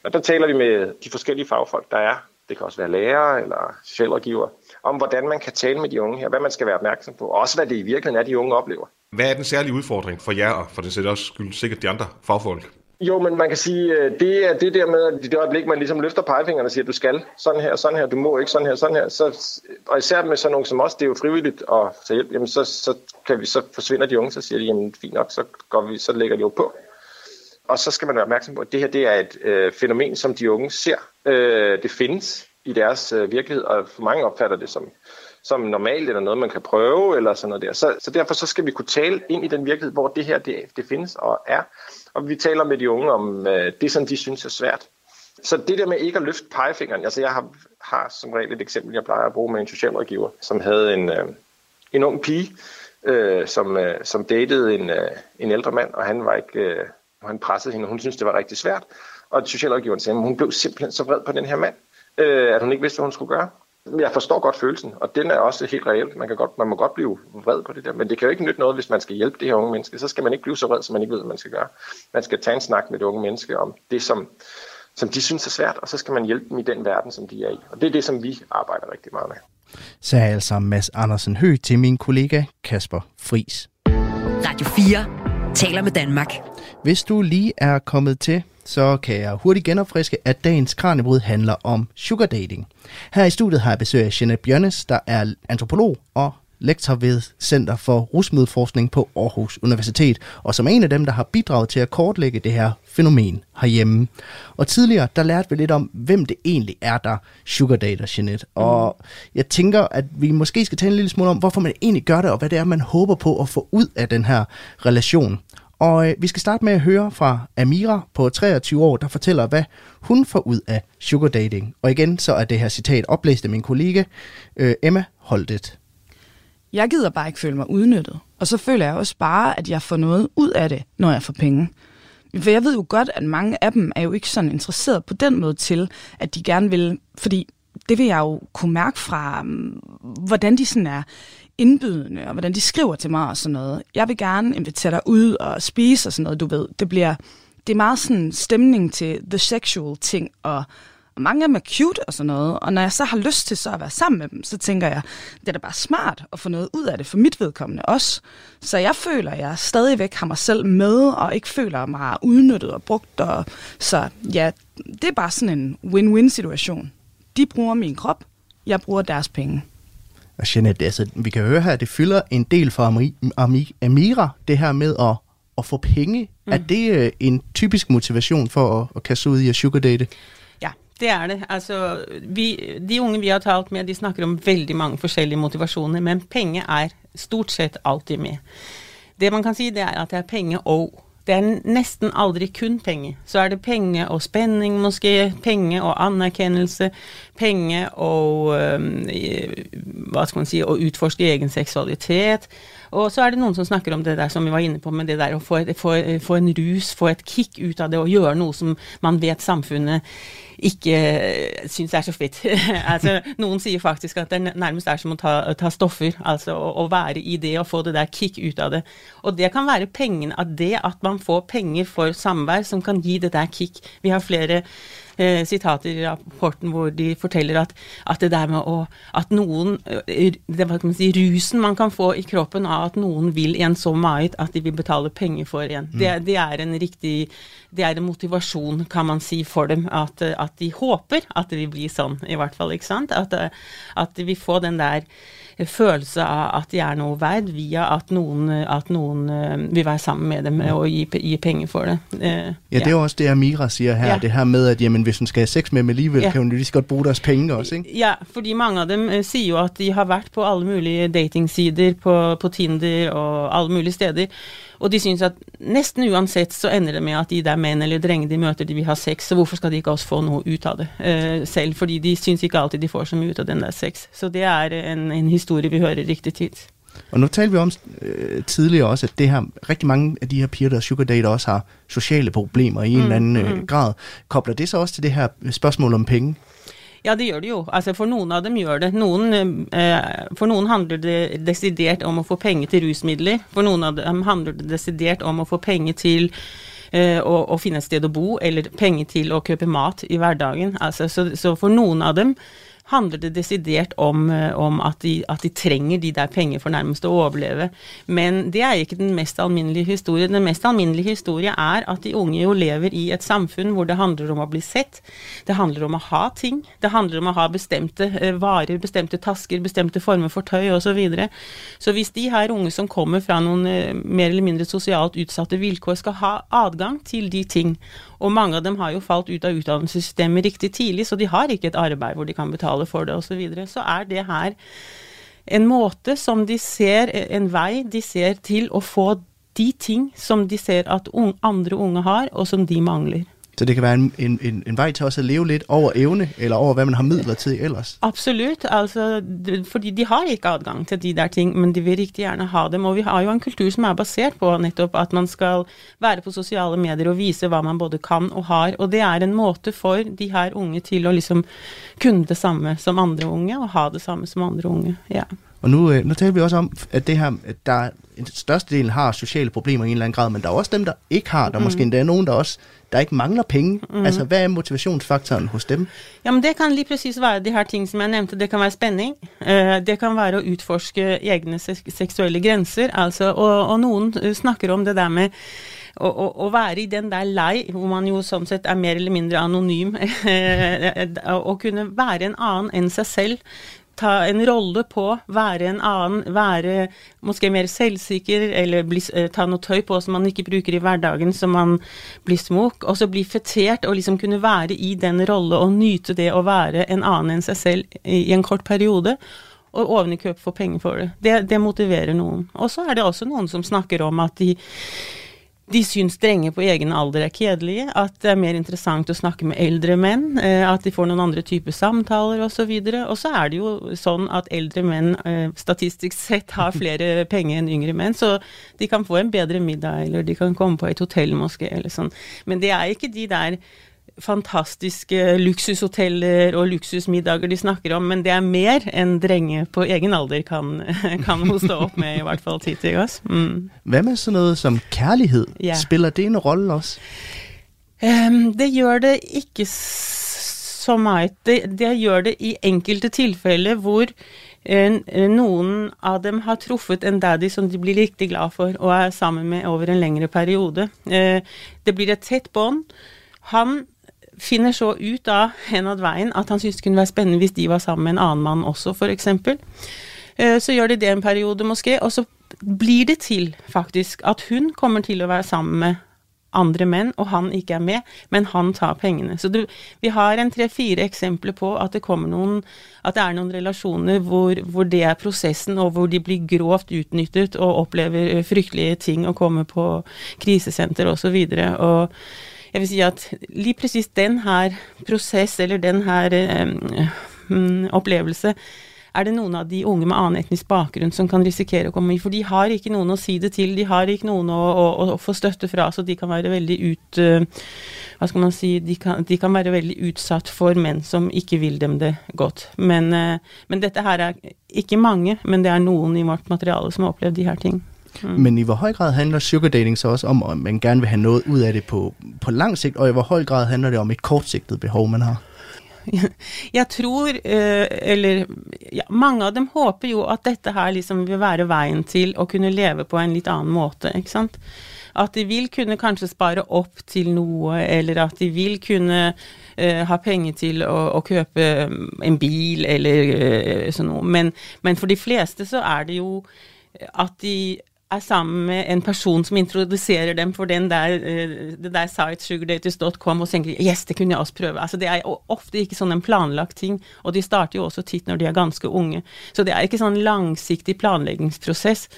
Og der taler vi med de forskellige fagfolk, der er det kan også være lærere eller socialrådgiver, om hvordan man kan tale med de unge her, hvad man skal være opmærksom på, og også hvad det i virkeligheden er, de unge oplever.
Hvad er den særlige udfordring for jer, og for det sætter også skyld sikkert de andre fagfolk?
Jo, men man kan sige, øh, det er det der med, at i det øjeblik, man ligesom løfter pegefingeren og siger, du skal sådan her, sådan her, du må ikke sådan her, sådan her, så, og især med sådan nogle som os, det er jo frivilligt at tage hjælp, jamen så, så, kan vi, så forsvinder de unge, så siger de, jamen fint nok, så, går vi, så lægger de jo på. Og så skal man være opmærksom på, at det her det er et øh, fænomen, som de unge ser. Øh, det findes i deres øh, virkelighed, og for mange opfatter det som, som normalt eller noget, man kan prøve, eller sådan noget der. Så, så derfor så skal vi kunne tale ind i den virkelighed, hvor det her det, det findes og er. Og vi taler med de unge om øh, det, som de synes er svært. Så det der med ikke at løfte pegefingeren, altså jeg har, har som regel et eksempel, jeg plejer at bruge med en socialrådgiver, som havde en, øh, en ung pige, øh, som, øh, som datede en, øh, en ældre mand, og han var ikke, øh, han pressede hende, og hun syntes, det var rigtig svært. Og socialrådgiveren sagde, at hun blev simpelthen så vred på den her mand, øh, at hun ikke vidste, hvad hun skulle gøre. Jeg forstår godt følelsen, og den er også helt reelt. Man, kan godt, man må godt blive vred på det der, men det kan jo ikke nytte noget, hvis man skal hjælpe det her unge menneske. Så skal man ikke blive så vred, som man ikke ved, hvad man skal gøre. Man skal tage en snak med det unge menneske om det, som, som de synes er svært, og så skal man hjælpe dem i den verden, som de er i. Og det er det, som vi arbejder rigtig meget med.
Sagde altså Mads Andersen Høgh til min kollega Kasper Fris.
Radio 4 taler med Danmark.
Hvis du lige er kommet til, så kan jeg hurtigt genopfriske, at dagens Kranjebrud handler om sugar dating. Her i studiet har jeg besøg af Jeanette Bjørnes, der er antropolog og lektor ved Center for Rusmiddelforskning på Aarhus Universitet, og som er en af dem, der har bidraget til at kortlægge det her fænomen herhjemme. Og tidligere, der lærte vi lidt om, hvem det egentlig er, der sugardater Jeanette. Og jeg tænker, at vi måske skal tale en lille smule om, hvorfor man egentlig gør det, og hvad det er, man håber på at få ud af den her relation. Og øh, vi skal starte med at høre fra Amira på 23 år, der fortæller, hvad hun får ud af sugar dating. Og igen, så er det her citat oplæst af min kollega øh, Emma Holdet.
Jeg gider bare ikke føle mig udnyttet. Og så føler jeg også bare, at jeg får noget ud af det, når jeg får penge. For jeg ved jo godt, at mange af dem er jo ikke sådan interesseret på den måde til, at de gerne vil, fordi det vil jeg jo kunne mærke fra, mm, hvordan de sådan er indbydende, og hvordan de skriver til mig og sådan noget. Jeg vil gerne invitere dig ud og spise og sådan noget, du ved. Det bliver, det er meget sådan stemning til the sexual ting, og, og mange af dem er cute og sådan noget. Og når jeg så har lyst til så at være sammen med dem, så tænker jeg, det er da bare smart at få noget ud af det for mit vedkommende også. Så jeg føler, at jeg stadigvæk har mig selv med, og ikke føler mig udnyttet og brugt. Og, så ja, det er bare sådan en win-win situation. De bruger min krop, jeg bruger deres penge.
Og Jeanette, altså, vi kan høre her, at det fylder en del for Ami, Ami, Amira, det her med at, at få penge. Mm. Er det øh, en typisk motivation for at, at kaste ud i at sugardate?
Ja, det er det. Altså, vi, de unge vi har talt med, de snakker om veldig mange forskjellige motivasjoner, men penge er stort sett alltid med. Det man kan si, det er at det er penge og det er nesten aldri kun penger. Så er det penger og spenning, måske. Penger og anerkjennelse. Penger og hva skal man si, å utforske egen seksualitet. Og så er det noen som snakker om det der som vi var inne på, med det der å få, få, få en rus, få et kick ut av det, og gjøre noe som man vet samfunnet ikke syns er så fritt. [laughs] altså, noen sier faktisk at det nærmest er som å ta, ta stoffer, altså å, å, være i det og få det der kick ut av det. Og det kan være pengene, at det at man får penger for samvær som kan gi det der kick. Vi har flere eh, sitater i rapporten hvor de forteller at, at det der med å At noen eh, det, hva kan man si, Rusen man kan få i kroppen av at noen vil en så meget at de vil betale penger for en. Mm. Det, det, er en riktig Det er en motivasjon, kan man si, for dem. At, at de håper at det vil bli sånn, i hvert fall. ikke sant? At, at de vil få den der følelse av at de er noe verd, via at noen, at noen øh, vil være sammen med dem og gi, gi penger for det.
Uh, ja, det er jo også det Amira sier her. Ja. Det her med at jamen, hvis hun skal ha sex med dem likevel, ja. kan hun jo så godt bruke deres penger også. ikke?
Ja, fordi mange av dem sier jo at de har vært på alle mulige datingsider, på, på Tinder og alle mulige steder. Og de syns at nesten uansett så ender det med at de der menn eller drenger de møter, de vil ha sex, så hvorfor skal de ikke også få noe ut av det uh, selv? Fordi de syns ikke alltid de får så mye ut av den der sex. Så det er en, en historie vi hører riktig tid.
Og nå talte vi om øh, tidligere også, at det her, rigtig mange af de her piger, der sugar date, også har sociale problemer i en mm, eller anden øh, mm. grad. Kobler det så også til det her spørsmålet om penge?
Ja, det gjør det jo. Altså, for noen av dem gjør det. Noen, eh, for noen handler det desidert om å få penger til rusmidler. For noen av dem handler det desidert om å få penger til eh, å, å, finne et sted å bo, eller penger til å kjøpe mat i hverdagen. Altså, så, så for noen av dem handler det desidert om, eh, om at, de, at, de, trenger de der penger for nærmest å overleve. Men det er ikke den mest alminnelige historien. Den mest alminnelige historie er at de unge jo lever i et samfunn hvor det handler om å bli sett. Det handler om å ha ting. Det handler om å ha bestemte uh, varer, bestemte tasker, bestemte former for tøy osv. Så, videre. så hvis de her unge som kommer fra noen uh, mer eller mindre sosialt utsatte vilkår, skal ha adgang til de ting, og mange av dem har jo falt ut av utdannelsessystemet riktig tidlig, så de har ikke et arbeid hvor de kan betale for det osv. Så, videre. så er det her en måte som de ser, en vei de ser til å få de ting som de ser at unge, andre unge har, og som de mangler.
Så det kan være en, en, en, en vei til også å leve litt over evne, eller over hva man har midler til ellers?
Absolutt. Altså, fordi de har ikke adgang til de der ting, men de vil riktig gjerne ha dem. Og vi har jo en kultur som er basert på nettopp at man skal være på sosiale medier og vise hva man både kan og har. Og det er en måte for de her unge til å liksom kunne det samme som andre unge, og ha det samme som andre unge. Ja.
Og nu, øh, nu taler vi også om, at det her, at der størstedelen har sociale problemer i en eller annen grad, men der er også dem, der ikke har. Der er mm. måske endda noen der også der ikke mangler penge. Mm. Altså, Hva er motivasjonsfaktoren hos dem?
Ja, men Det kan lige præcis være de her ting som jeg nevnte. Det kan være spenning. Uh, det kan være å utforske egne seksuelle grenser. Altså, og, og, noen øh, snakker om det der med å, å, å, være i den der lei, hvor man jo sånn sett er mer eller mindre anonym, [laughs] å kunne være en annen enn seg selv, ta en rolle på, være en annen, være måske mer selvsikker, eller bli, eh, ta noe tøy på som man ikke bruker i hverdagen, så man blir smuk, og så bli fetert og liksom kunne være i den rolle og nyte det å være en annen enn seg selv i, en kort periode. Og ovenikøp få penger for det. det. Det motiverer noen. Og så er det også noen som snakker om at de de syns strenge på egen alder er kjedelige, at det er mer interessant å snakke med eldre menn, eh, at de får noen andre typer samtaler osv. Og, og så er det jo sånn at eldre menn eh, statistisk sett har flere [laughs] penger enn yngre menn, så de kan få en bedre middag, eller de kan komme på et hotell moské, eller sånn. Men det er ikke de der fantastiske luksushoteller og luksusmiddager de snakker om, men det er mer enn drenge på egen alder kan, [laughs] kan hoste opp med, i hvert fall tid til oss. Mm.
Hva med sånn noe som kjærlighet? Ja. Spiller det en rolle også?
Um, det gjør det ikke så mye. Det, det, gjør det i enkelte tilfeller hvor eh, noen av dem har truffet en daddy som de blir riktig glad for og er sammen med over en lengre periode. Eh, det blir et tett bånd. Han finner så ut av henad veien at han syntes det kunne være spennende hvis de var sammen med en annen mann også, f.eks. Eh, så gjør de det en periode, moské, og så blir det til faktisk at hun kommer til å være sammen med andre menn, og han ikke er med, men han tar pengene. Så det, vi har en tre-fire eksempler på at det kommer noen At det er noen relasjoner hvor, hvor, det er prosessen, og hvor de blir grovt utnyttet og opplever fryktelige ting og kommer på krisesenter osv. Og, så og jeg vil si at lige presis den her prosess, eller den her um, opplevelse, er det noen av de unge med annen etnisk bakgrunn som kan risikere å komme i. For de har ikke noen å si det til, de har ikke noen å, å, å få støtte fra, så de kan være veldig ut uh, Hva skal man si de kan, de kan, være veldig utsatt for menn som ikke vil dem det godt. Men, uh, men, dette her er ikke mange, men det er noen i vårt materiale som har opplevd de her ting.
Mm. Men i hvor høj grad handler sugar dating så også om, at man gerne vil have noget ud af det på, på lang sigt, og i hvor høj grad handler det om et kortsigtet behov, man har? [laughs]
Jeg tror, eh, eller ja, mange av dem håper jo at dette her liksom vil være veien til å kunne leve på en litt annen måte, ikke sant. At de vil kunne kanskje spare opp til noe, eller at de vil kunne uh, ha penger til å, å, kjøpe en bil eller uh, sånn noe. Men, men for de fleste så er det jo at de er sammen med en person som introduserer dem for den der, uh, det der site sugardaters.com og tenker yes, det kunne jeg også prøve. Altså Det er ofte ikke sånn en planlagt ting, og de starter jo også titt når de er ganske unge. Så det er ikke sånn langsiktig planleggingsprosess.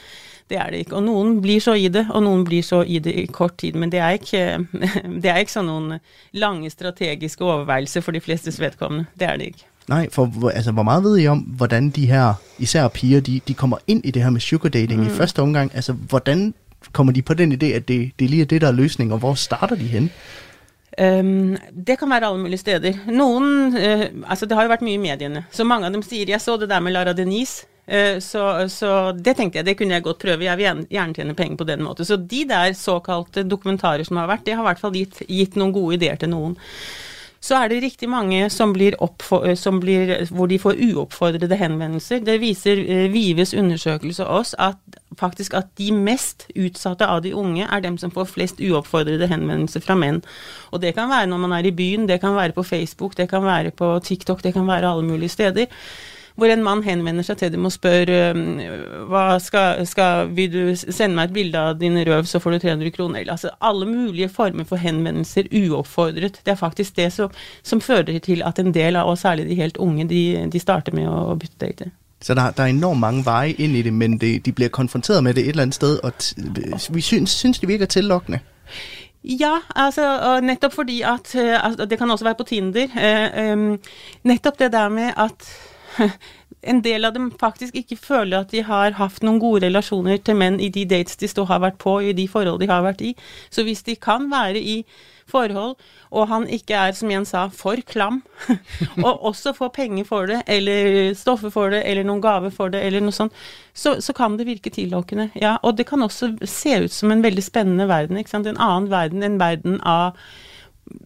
Det er det ikke. Og noen blir så i det, og noen blir så i det i kort tid. Men det er ikke, [laughs] det er ikke sånn noen lange strategiske overveielser for de flestes vedkommende. Det er det ikke.
Nej, for altså, hvor meget ved I om, hvordan de her, især piger, de, de kommer ind i det her med sugar dating mm. i første omgang? Altså, hvordan kommer de på den idé, at det, det lige er det, der er løsning, og hvor starter de hen?
Um, det kan være alle mulige steder. Noen uh, Altså, det har jo vært mye i mediene. Så mange av dem sier 'jeg så det der med Lara Denise'. Uh, så, så, det tenkte jeg, det kunne jeg godt prøve. Jeg vil gjerne tjene penger på den måten. Så de der såkalte dokumentarer som har vært, det har i hvert fall gitt, gitt noen gode ideer til noen så er det riktig mange som blir, som blir hvor de får uoppfordrede henvendelser. Det viser eh, Vives undersøkelse oss at faktisk at de mest utsatte av de unge er dem som får flest uoppfordrede henvendelser fra menn. Og det kan være når man er i byen, det kan være på Facebook, det kan være på TikTok, det kan være alle mulige steder hvor en mann henvender seg til dem og spør hva skal, skal, vil du sende meg et bilde av din røv, så får du 300 kroner. Altså alle mulige former for henvendelser uoppfordret. Det er faktisk det som, som fører til at en del av oss, særlig de helt unge, de, de starter med å bytte date.
Så der, der er enormt mange veje inn i det, men det, de blir konfronteret med det et eller annet sted, og vi synes, syns de virker tillokkende.
Ja, altså, nettopp fordi at altså, Det kan også være på Tinder. Eh, eh, nettopp det der med at [laughs] en del av dem faktisk ikke føler at de har hatt noen gode relasjoner til menn i de dates de stå, har vært på, i de forhold de har vært i. Så hvis de kan være i forhold, og han ikke er, som Jens sa, for klam, [laughs] og også får penger for det, eller stoffer for det, eller noen gaver for det, eller noe sånt, så, så, kan det virke tillokkende. Ja, og det kan også se ut som en veldig spennende verden. ikke sant? En annen verden, en verden av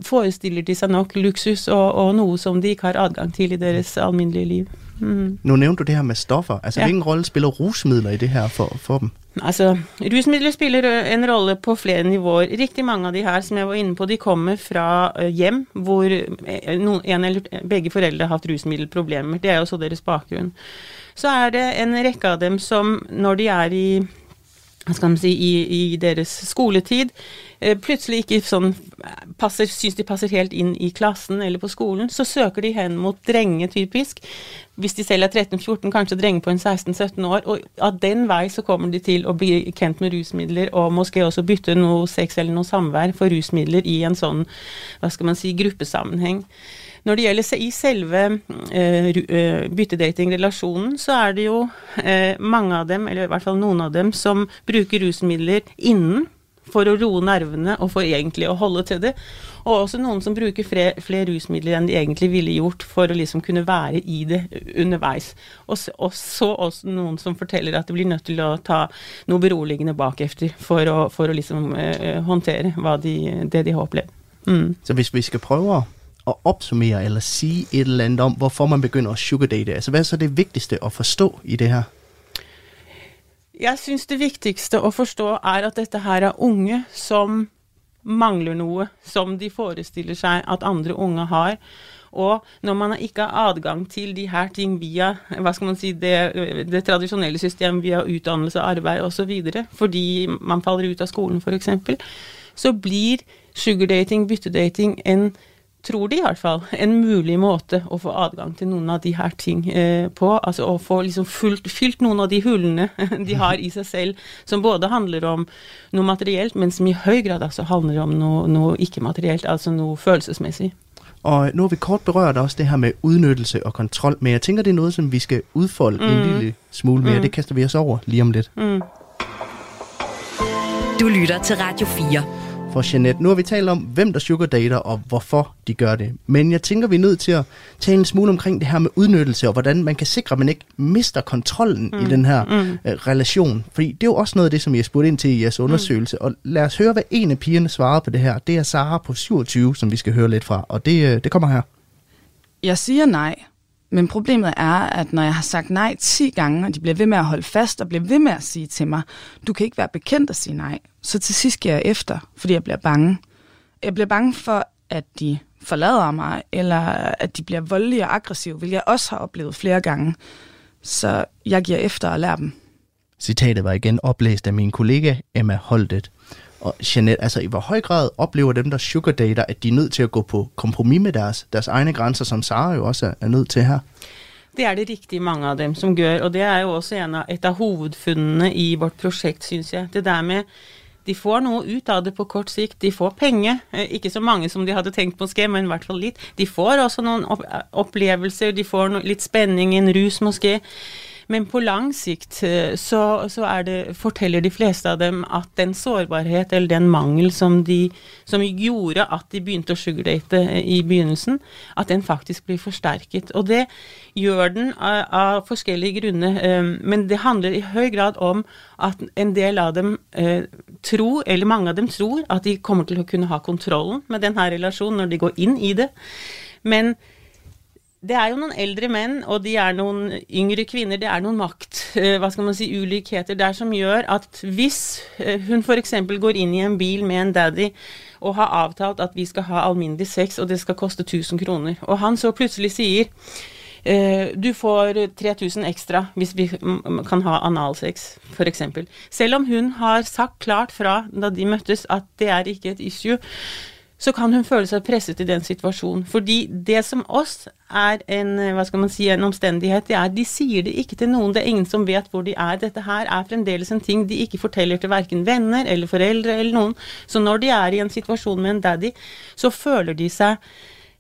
forestiller de seg nok luksus og, og, noe som de ikke har adgang til i deres alminnelige liv.
Mm. Nå nevnte du det her med stoffer. Altså, ja. Hvilken rolle spiller rusmidler i det her for, for dem?
Altså, Rusmidler spiller en rolle på flere nivåer. Riktig mange av de her som jeg var inne på, de kommer fra hjem hvor en eller begge foreldre har hatt rusmiddelproblemer. Det er jo også deres bakgrunn. Så er det en rekke av dem som når de er i skal man si, i, i deres skoletid, plutselig ikke sånn passer, syns de passer helt inn i klassen eller på skolen, så søker de hen mot drenge, typisk. Hvis de selv er 13-14, kanskje drenge på en 16-17 år. Og av den vei så kommer de til å bli kjent med rusmidler, og måske også bytte noe sex eller noe samvær for rusmidler i en sånn, hva skal man si, gruppesammenheng. Når det gjelder i selve uh, byttedating-relasjonen, så er det jo uh, mange av dem, eller i hvert fall noen av dem, som bruker rusmidler innen for å roe nervene og for egentlig å holde til det. Og også noen som bruker flere, flere rusmidler enn de egentlig ville gjort for å liksom kunne være i det underveis. Og så, og så også noen som forteller at de blir nødt til å ta noe beroligende bakefter for å, for å liksom eh, håndtere de, det de har opplevd.
Mm. Så hvis vi skal prøve å oppsummere eller si et eller annet om, hvorfor man begynner å sugardate? Altså, hva er så det viktigste å forstå i det her?
Jeg syns det viktigste å forstå er at dette her er unge som mangler noe som de forestiller seg at andre unge har. Og når man ikke har adgang til de her ting via hva skal man si, det, det tradisjonelle systemet via utdannelse, arbeid osv., fordi man faller ut av skolen f.eks., så blir sugardating, byttedating, en tror de i hvert fall, en mulig måte å få adgang til noen av de her ting eh, på. Altså å få liksom fullt, fylt noen av de hullene [laughs] de har i seg selv, som både handler om noe materielt, men som i høy grad altså handler om noe, noe ikke-materielt, altså noe følelsesmessig.
Og nu har vi kort berørt også det her med udnyttelse og kontroll, men jeg tænker, det er noget, som vi skal udfolde mm. en lille smule mere. Mm. Det kaster vi os over lige om lidt. Mm.
Du lytter til Radio 4
for Jeanette. Nu har vi talt om, hvem der sugardater og hvorfor de gør det. Men jeg tænker, vi er nødt til at tale en smule omkring det her med udnyttelse og hvordan man kan sikre, at man ikke mister kontrollen mm. i den her mm. uh, relation. Fordi det er jo også noget af det, som jeg spurgte ind til i jeres undersøgelse. Mm. Og lad os høre, hvad en af pigerne svarede på det her. Det er Sara på 27, som vi skal høre lidt fra. Og det, uh, det kommer her.
Jeg siger nej. Men problemet er, at når jeg har sagt nej 10 gange, og de bliver ved med at holde fast og bliver ved med at sige til mig, du kan ikke være bekendt at sige nej, så til sidst giver jeg efter, fordi jeg bliver bange. Jeg bliver bange for, at de forlader mig, eller at de bliver voldelige og aggressive, hvilket jeg også har oplevet flere gange. Så jeg giver efter og lærer dem.
Citatet var igen oplæst af min kollega Emma Holdet. Og Jeanette, altså i hvor høj grad oplever dem, der sugardater, at de er nødt til at gå på kompromis med deres, deres egne grænser, som Sara jo også er, nødt til her?
Det er det riktig mange av dem som gjør, og det er jo også av, et av hovedfunnene i vårt prosjekt, syns jeg. Det der med de får noe ut av det på kort sikt. De får penger. Eh, ikke så mange som de hadde tenkt måske, men i hvert fall litt. De får også noen opplevelser, de får litt spenning, en rus måske. Men på lang sikt eh, så, så det, forteller de fleste av dem at den sårbarhet eller den mangel som, de, som gjorde at de begynte å sugardate eh, i begynnelsen, at den faktisk blir forsterket. Og det gjør den av, av forskjellige grunner. Eh, men det handler i høy grad om at en del av dem tror, eller mange av dem tror, at de kommer til å kunne ha kontrollen med denne relasjonen når de går inn i det. Men det er jo noen eldre menn, og de er noen yngre kvinner. Det er noen makt, eh, hva skal man si, ulikheter der som gjør at hvis eh, hun f.eks. går inn i en bil med en daddy og har avtalt at vi skal ha alminnelig sex, og det skal koste 1000 kroner, og han så plutselig sier Uh, du får 3000 ekstra hvis vi kan ha analsex, f.eks. Selv om hun har sagt klart fra da de møttes at det er ikke et issue, så kan hun føle seg presset i den situasjonen. Fordi det som oss er en, hva skal man si, en omstendighet, det er de sier det ikke til noen. Det er ingen som vet hvor de er. Dette her er fremdeles en ting de ikke forteller til verken venner eller foreldre eller noen. Så når de er i en situasjon med en daddy, så føler de seg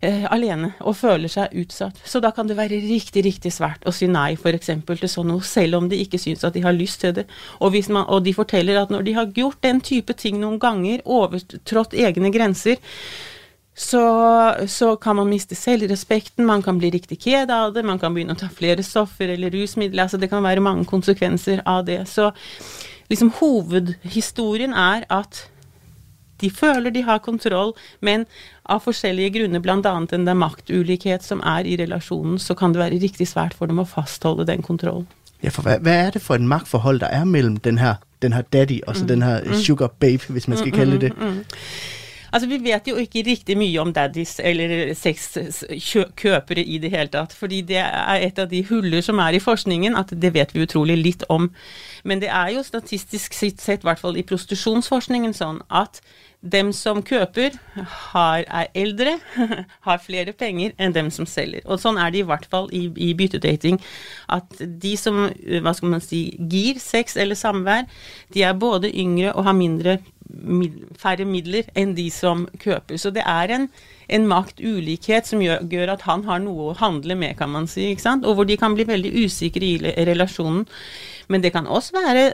eh, alene og føler seg utsatt. Så da kan det være riktig, riktig svært å si nei f.eks. til sånn noe, selv om de ikke syns at de har lyst til det. Og, man, og, de forteller at når de har gjort den type ting noen ganger, overtrådt egne grenser, så, så, kan man miste selvrespekten, man kan bli riktig ked av det, man kan begynne å ta flere stoffer eller rusmidler. altså Det kan være mange konsekvenser av det. Så liksom hovedhistorien er at de føler de har kontroll, men av forskjellige grunner, bl.a. der maktulikhet som er i relasjonen, så kan det være riktig svært for dem å fastholde den kontrollen.
Ja, for hva, hva er det for en magtforhold, der er mellom den her, den her daddy og så mm. den her mm. sugar babe, hvis man skal mm, kalde det det? Mm, mm.
Altså, Vi vet jo ikke riktig mye om daddies eller sexkjøpere i det hele tatt. fordi det er et av de huller som er i forskningen, at det vet vi utrolig litt om. Men det er jo statistisk sett, i hvert fall i prostitusjonsforskningen, sånn at dem som kjøper, er eldre, [laughs] har flere penger enn dem som selger. Og sånn er det i hvert fall i, i byttedating. At de som hva skal man si, gir sex eller samvær, de er både yngre og har mindre, færre midler enn de som kjøper. Så det er en, en maktulikhet som gjør, gjør, at han har noe å handle med, kan man si. ikke sant? Og hvor de kan bli veldig usikre i relasjonen. Men det kan også være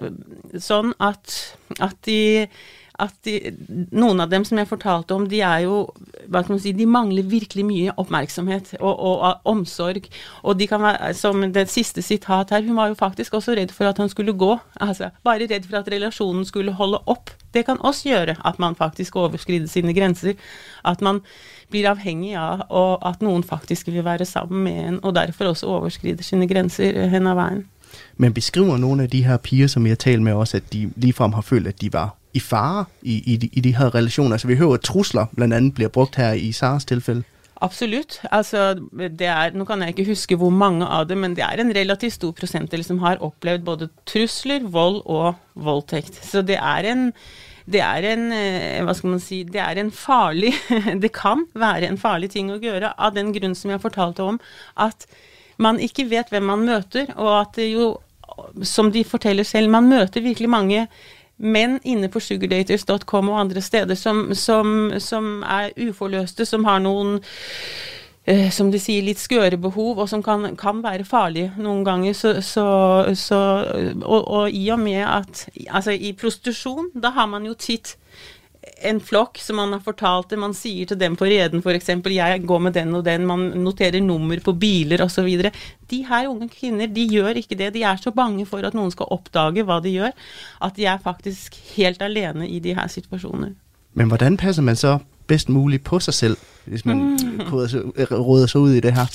sånn at, at de at de, noen av dem som jeg fortalte om, de er jo hva kan man si, De mangler virkelig mye oppmerksomhet og, og, og omsorg. Og de kan være, som det siste sitat her, hun var jo faktisk også redd for at han skulle gå. altså Bare redd for at relasjonen skulle holde opp. Det kan også gjøre at man faktisk overskrider sine grenser. At man blir avhengig av og at noen faktisk vil være sammen med en, og derfor også overskrider sine grenser hen av veien.
Men beskriver noen av de her piger som jeg har talt med, også at de ligefrem har følt at de var i fare i, i, de, i de her relasjonene. Altså vi hører, at trusler bl.a. blir brukt her i Saras tilfelle.
Absolutt. Altså, det er, nå kan jeg ikke huske hvor mange av det, men det er en relativt stor prosentdel som har opplevd både trusler, vold og voldtekt. Så det er en det er en eh, hva skal man si, det er en farlig [laughs] Det kan være en farlig ting å gjøre av den grunn som jeg fortalte om, at man ikke vet hvem man møter, og at jo, som de forteller selv, man møter virkelig mange menn inne på sugardaters.com og andre steder som, som, som er uforløste, som har noen eh, som de sier, litt skøre behov, og som kan, kan være farlige noen ganger. Så, så, så og, og, i og med at Altså, i prostitusjon, da har man jo titt en flokk som man har fortalt det, man sier til dem på reden f.eks. 'jeg går med den og den', man noterer nummer på biler osv. De her unge kvinner de gjør ikke det. De er så bange for at noen skal oppdage hva de gjør, at de er faktisk helt alene i de her situasjoner.
Men hvordan passer man så best mulig på seg selv, hvis man mm. råder seg ut i det her?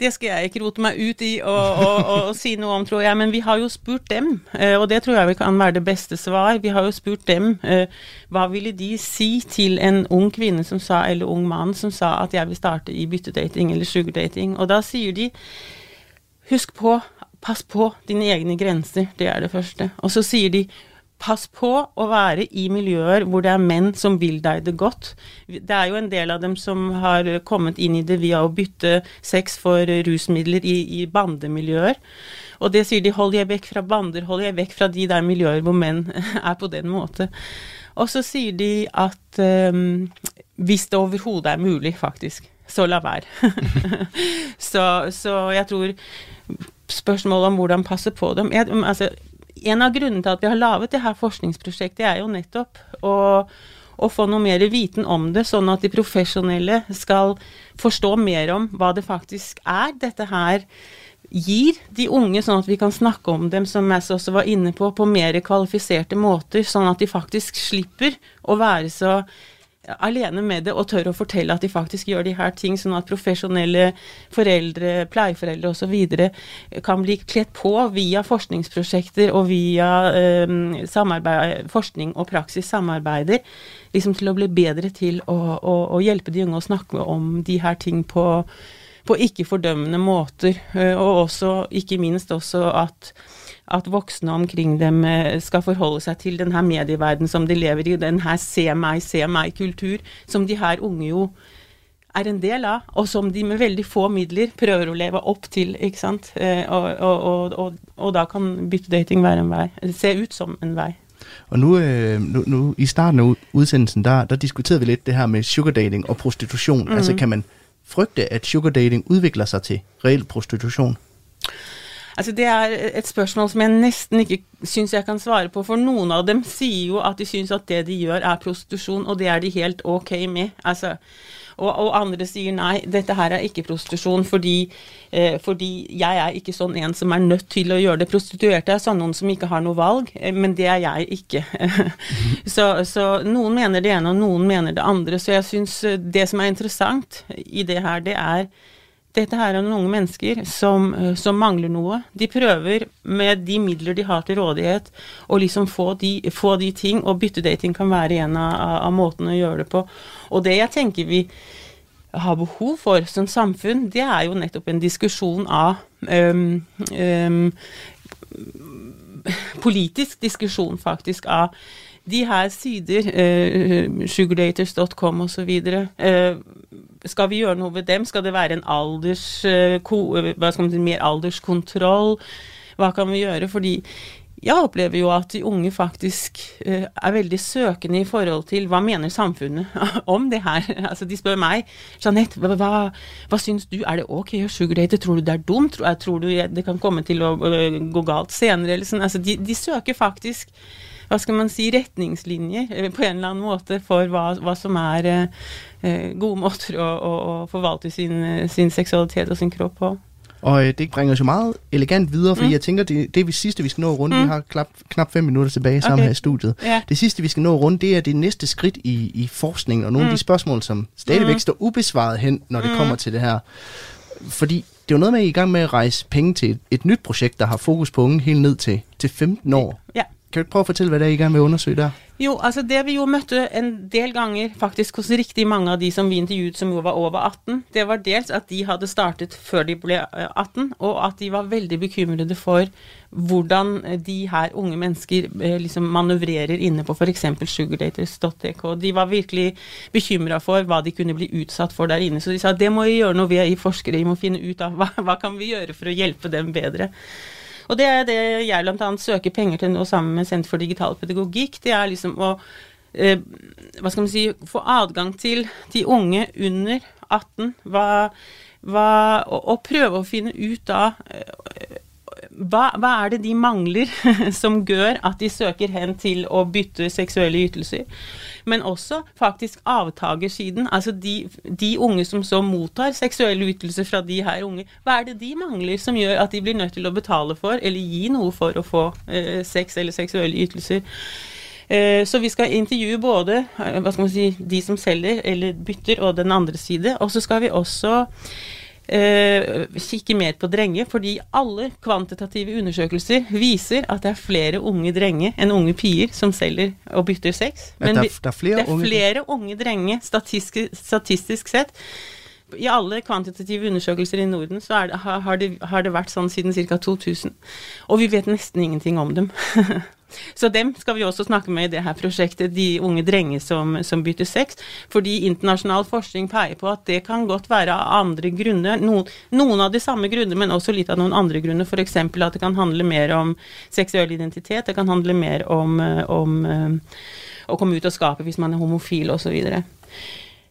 Det skal jeg ikke rote meg ut i og, og, og, si noe om, tror jeg. Men vi har jo spurt dem, eh, og det tror jeg kan være det beste svar. Vi har jo spurt dem eh, hva ville de si til en ung kvinne som sa, eller ung mann som sa at jeg vil starte i byttedating eller sugardating. Og da sier de husk på, pass på dine egne grenser. Det er det første. Og så sier de pass på å være i miljøer hvor det er menn som vil deg det godt. Det er jo en del av dem som har kommet inn i det via å bytte sex for rusmidler i, i bandemiljøer. Og det sier de hold jeg vekk fra bander, hold jeg vekk fra de der miljøer hvor menn [laughs] er på den måte. Og så sier de at um, hvis det overhodet er mulig, faktisk, så la være. [laughs] så, så, jeg tror spørsmålet om hvordan passe på dem jeg, altså, en av grunnene til at vi har laget det her forskningsprosjektet, er jo nettopp å, å, få noe mer viten om det, sånn at de profesjonelle skal forstå mer om hva det faktisk er dette her gir de unge, sånn at vi kan snakke om dem, som Mass også var inne på, på mer kvalifiserte måter, sånn at de faktisk slipper å være så alene med det og tør å fortelle at de faktisk gjør de her ting, sånn at profesjonelle foreldre, pleieforeldre osv. kan bli kledd på via forskningsprosjekter og via eh, forskning og praksis samarbeider, liksom til å bli bedre til å, å, å hjelpe de unge å snakke om de her ting på, på ikke-fordømmende måter, eh, og også, ikke minst også at at voksne omkring dem eh, skal forholde seg til denne medieverden som de lever i, denne se meg, se meg-kultur, som de her unge jo er en del av, og som de med veldig få midler prøver å leve opp til. ikke sant? Eh, og, og, og, og da kan byttedating være en vei. Se ut som en vei.
Og nu, øh, nu, nu i starten av udsendelsen, der, der diskuterede vi litt det her med sugardating og prostitusjon. Mm. Altså kan man frykte at sugardating utvikler seg til reell prostitusjon?
Altså Det er et spørsmål som jeg nesten ikke syns jeg kan svare på, for noen av dem sier jo at de syns at det de gjør er prostitusjon, og det er de helt ok med. Altså, og, og, andre sier nei, dette her er ikke prostitusjon fordi, eh, fordi, jeg er ikke sånn en som er nødt til å gjøre det. Prostituerte er sånn noen som ikke har noe valg, eh, men det er jeg ikke. [laughs] så, så, noen mener det ene, og noen mener det andre. Så jeg syns eh, det som er interessant i det her, det er dette her er noen unge mennesker som, eh, som, mangler noe. De prøver med de midler de har til rådighet, å liksom få de, få de ting, og byttedating kan være en av, av, måtene å gjøre det på. Og det jeg tenker vi har behov for som samfunn, det er jo nettopp en diskusjon av um, um, Politisk diskusjon, faktisk, av de her sider, uh, sugardaters.com osv. Uh, skal vi gjøre noe ved dem? Skal det være en alders, eh, man si, mer alderskontroll? Hva kan vi gjøre? Fordi jeg opplever jo at de unge faktisk uh, er veldig søkende i forhold til hva mener samfunnet [laughs] om det her. Altså De spør meg Jeanette, hva, hva, hva syns du? Er det ok å sugardate? Tror du det er dumt? Tror, tror, du det kan komme til å gå galt senere? Eller sånn. Altså de, de søker faktisk hva skal man si, retningslinjer på en eller annen måte for hva, hva som er eh, gode måter å, å, å forvalte sin, sin, seksualitet og sin kropp på.
Og øh, det bringer oss jo meget elegant videre, fordi mm. jeg tenker det, det sidste vi skal nå rundt, mm. vi har knap, knap fem minutter tilbake sammen okay. her i studiet. Ja. Det sidste vi skal nå rundt, det er det neste skritt i, i forskningen, og noen mm. av de spørsmål som stadigvæk mm. står ubesvaret hen når det mm. kommer til det her. Fordi det er jo noget med, at I er i gang med å reise penger til et, et nytt prosjekt, der har fokus på unge helt ned til, til 15 år.
Ja.
Kan du ikke prøve å fortelle hva det er, I gerne vil undersøge der?
Jo, altså det vi jo møtte en del ganger faktisk hos riktig mange av de som vi intervjuet som jo var over 18, det var dels at de hadde startet før de ble 18, eh, og at de var veldig bekymrede for hvordan eh, de her unge mennesker liksom manøvrerer inne på f.eks. sugardaters.dk. De var virkelig bekymra for hva de kunne bli utsatt for der inne. Så de sa det må vi gjøre noe vi er forskere, vi må finne ut av hva, hva kan vi gjøre for å hjelpe dem bedre. Og det er det jeg bl.a. søker penger til nå sammen med Senter for digital pedagogikk. Det er liksom å eh, hva skal man si, få adgang til de unge under 18. Hva, hva, og, og, prøve å finne ut av eh, hva, hva, er det de mangler [laughs] som gjør at de søker hen til å bytte seksuelle ytelser? men også faktisk avtagersiden, Altså de, de, unge som så mottar seksuelle ytelser fra de her unge. Hva er det de mangler som gjør at de blir nødt til å betale for, eller gi noe for å få eh, sex eller seksuelle ytelser? Eh, så vi skal intervjue både eh, hva skal man si, de som selger eller bytter, og den andre side. Og så skal vi også eh, kikke mer på drenger, fordi alle kvantitative undersøkelser viser at det er flere unge drenger enn unge pier som selger og bytter sex.
Men det, er, det, er flere,
det er unge... flere unge drenger statistisk, statistisk sett. I alle kvantitative undersøkelser i Norden så det, har, det, har, det, vært sånn siden ca. 2000. Og vi vet nesten ingenting om dem. [laughs] Så dem skal vi også snakke med i det her prosjektet, de unge drenger som, som bytter sex. Fordi internasjonal forskning peier på at det kan godt være av andre grunner. Noen, noen av de samme grunner, men også litt av noen andre grunner. F.eks. at det kan handle mer om seksuell identitet. Det kan handle mer om, om um, å komme ut av skapet hvis man er homofil osv.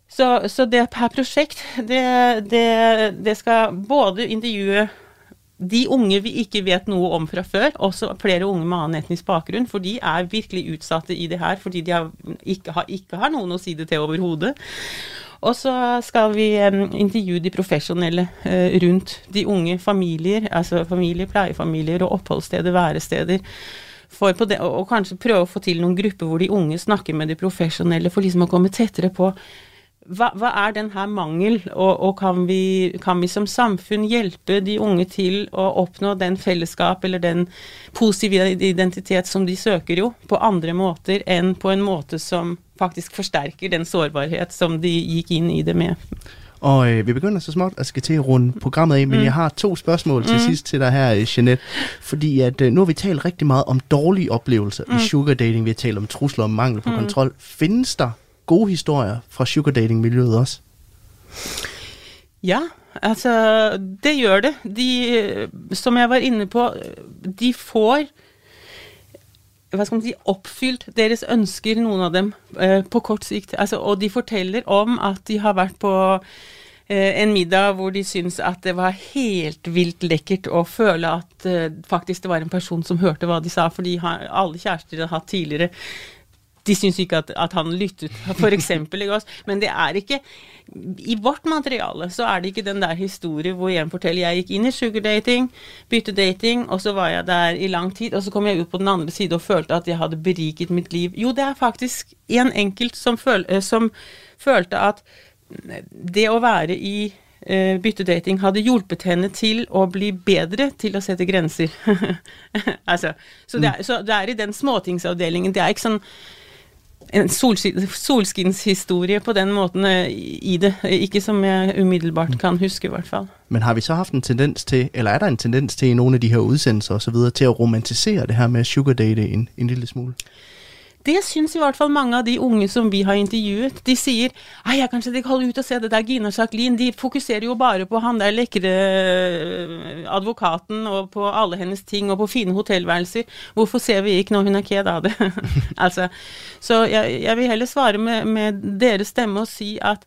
Så, så Så det her prosjekt, det, det, det skal både intervjue de unge vi ikke vet noe om fra før, også flere unge med annen etnisk bakgrunn, for de er virkelig utsatte i det her, fordi de har, ikke, har, ikke, har, noen å si det til overhodet. Og så skal vi um, intervjue de profesjonelle uh, rundt de unge familier, altså familier, pleiefamilier og oppholdssteder, væresteder. Det, og kanskje prøve å få til noen grupper hvor de unge snakker med de profesjonelle, for liksom å komme tettere på hva, hva, er den her mangel, og, og kan, vi, kan, vi, som samfunn hjelpe de unge til å oppnå den fellesskap eller den positive identitet som de søker jo, på andre måter enn på en måte som faktisk forsterker den sårbarhet som de gikk inn i det med.
Og øh, vi begynder så småt at skal til at runde programmet af, men mm. jeg har to spørgsmål til mm. sidst til dig her, Jeanette. Fordi at øh, nu har vi talt rigtig meget om dårlige oplevelser mm. i sugar dating. Vi har talt om trusler og mangel på mm. kontrol. Findes der gode historier fra sugar dating-miljøet også?
Ja, altså det gjør det. De, som jeg var inne på, de får hva skal man si, oppfylt deres ønsker, noen av dem, eh, på kort sikt. Altså, og de forteller om at de har vært på eh, en middag hvor de syns at det var helt vilt lekkert å føle at uh, faktisk det var en person som hørte hva de sa, fordi alle kjærester de har hatt tidligere de syns ikke at, at, han lyttet, f.eks. Men det er ikke I vårt materiale så er det ikke den der historien hvor jeg forteller jeg gikk inn i sugardating, byttedating, og så var jeg der i lang tid, og så kom jeg ut på den andre side og følte at jeg hadde beriket mitt liv. Jo, det er faktisk en enkelt som, føl, eh, som følte at det å være i uh, byttedating hadde hjulpet henne til å bli bedre til å sette grenser. [laughs] altså, så, det er, så det er i den småtingsavdelingen. Det er ikke sånn en solskinnshistorie på den måten eh, i det. Ikke som jeg umiddelbart kan huske, i hvert fall.
Men har vi så haft en tendens til, eller er der en tendens til i noen av de her utsendelser osv., til å romantisere det her med sugar date en, en lille smule?
Det syns i hvert fall mange av de unge som vi har intervjuet. De sier «Ai, jeg kanskje de holder ut og se det der Gina Jacqueline, de fokuserer jo bare på han der lekre øh, advokaten og på alle hennes ting og på fine hotellværelser. Hvorfor ser vi ikke når hun er ked av det? [laughs] altså, så jeg, jeg, vil heller svare med, med deres stemme og si at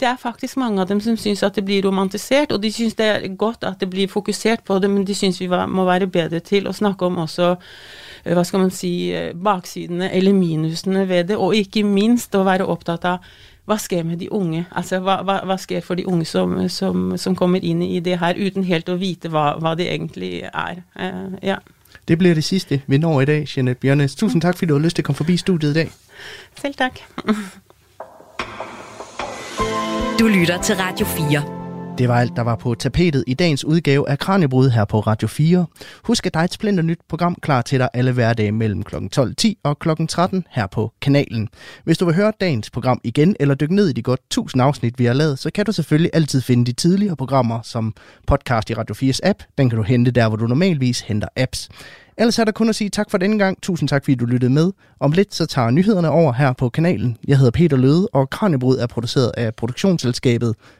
det er faktisk mange av dem som syns at det blir romantisert, og de syns det er godt at det blir fokusert på det, men de syns vi må være bedre til å snakke om også hva skal man si, eh, baksidene eller minusene ved det, og ikke minst å være opptatt av hva skjer med de unge? Altså, hva, hva, hva skjer for de unge som, som, som, kommer inn i det her uten helt å vite hva, hva de egentlig er? Uh, ja.
Det blir det siste vi når i dag, Jeanette Bjørnes. Tusen takk fordi du har lyst til å komme forbi studiet i dag.
Selv takk.
du lytter til Radio 4.
Det var alt, der var på tapetet i dagens udgave af Kranjebrud her på Radio 4. Husk, at der er et splinter nyt program klar til dig alle hverdage mellem kl. 12.10 og kl. 13 her på kanalen. Hvis du vil høre dagens program igen eller dykke ned i de godt 1000 afsnit, vi har lavet, så kan du selvfølgelig altid finde de tidligere programmer som podcast i Radio 4's app. Den kan du hente der, hvor du normalvis henter apps. Ellers er der kun at sige tak for denne gang. Tusind tak, fordi du lyttede med. Om lidt så tager nyhederne over her på kanalen. Jeg hedder Peter Løde, og Kranjebrud er produceret af produktionsselskabet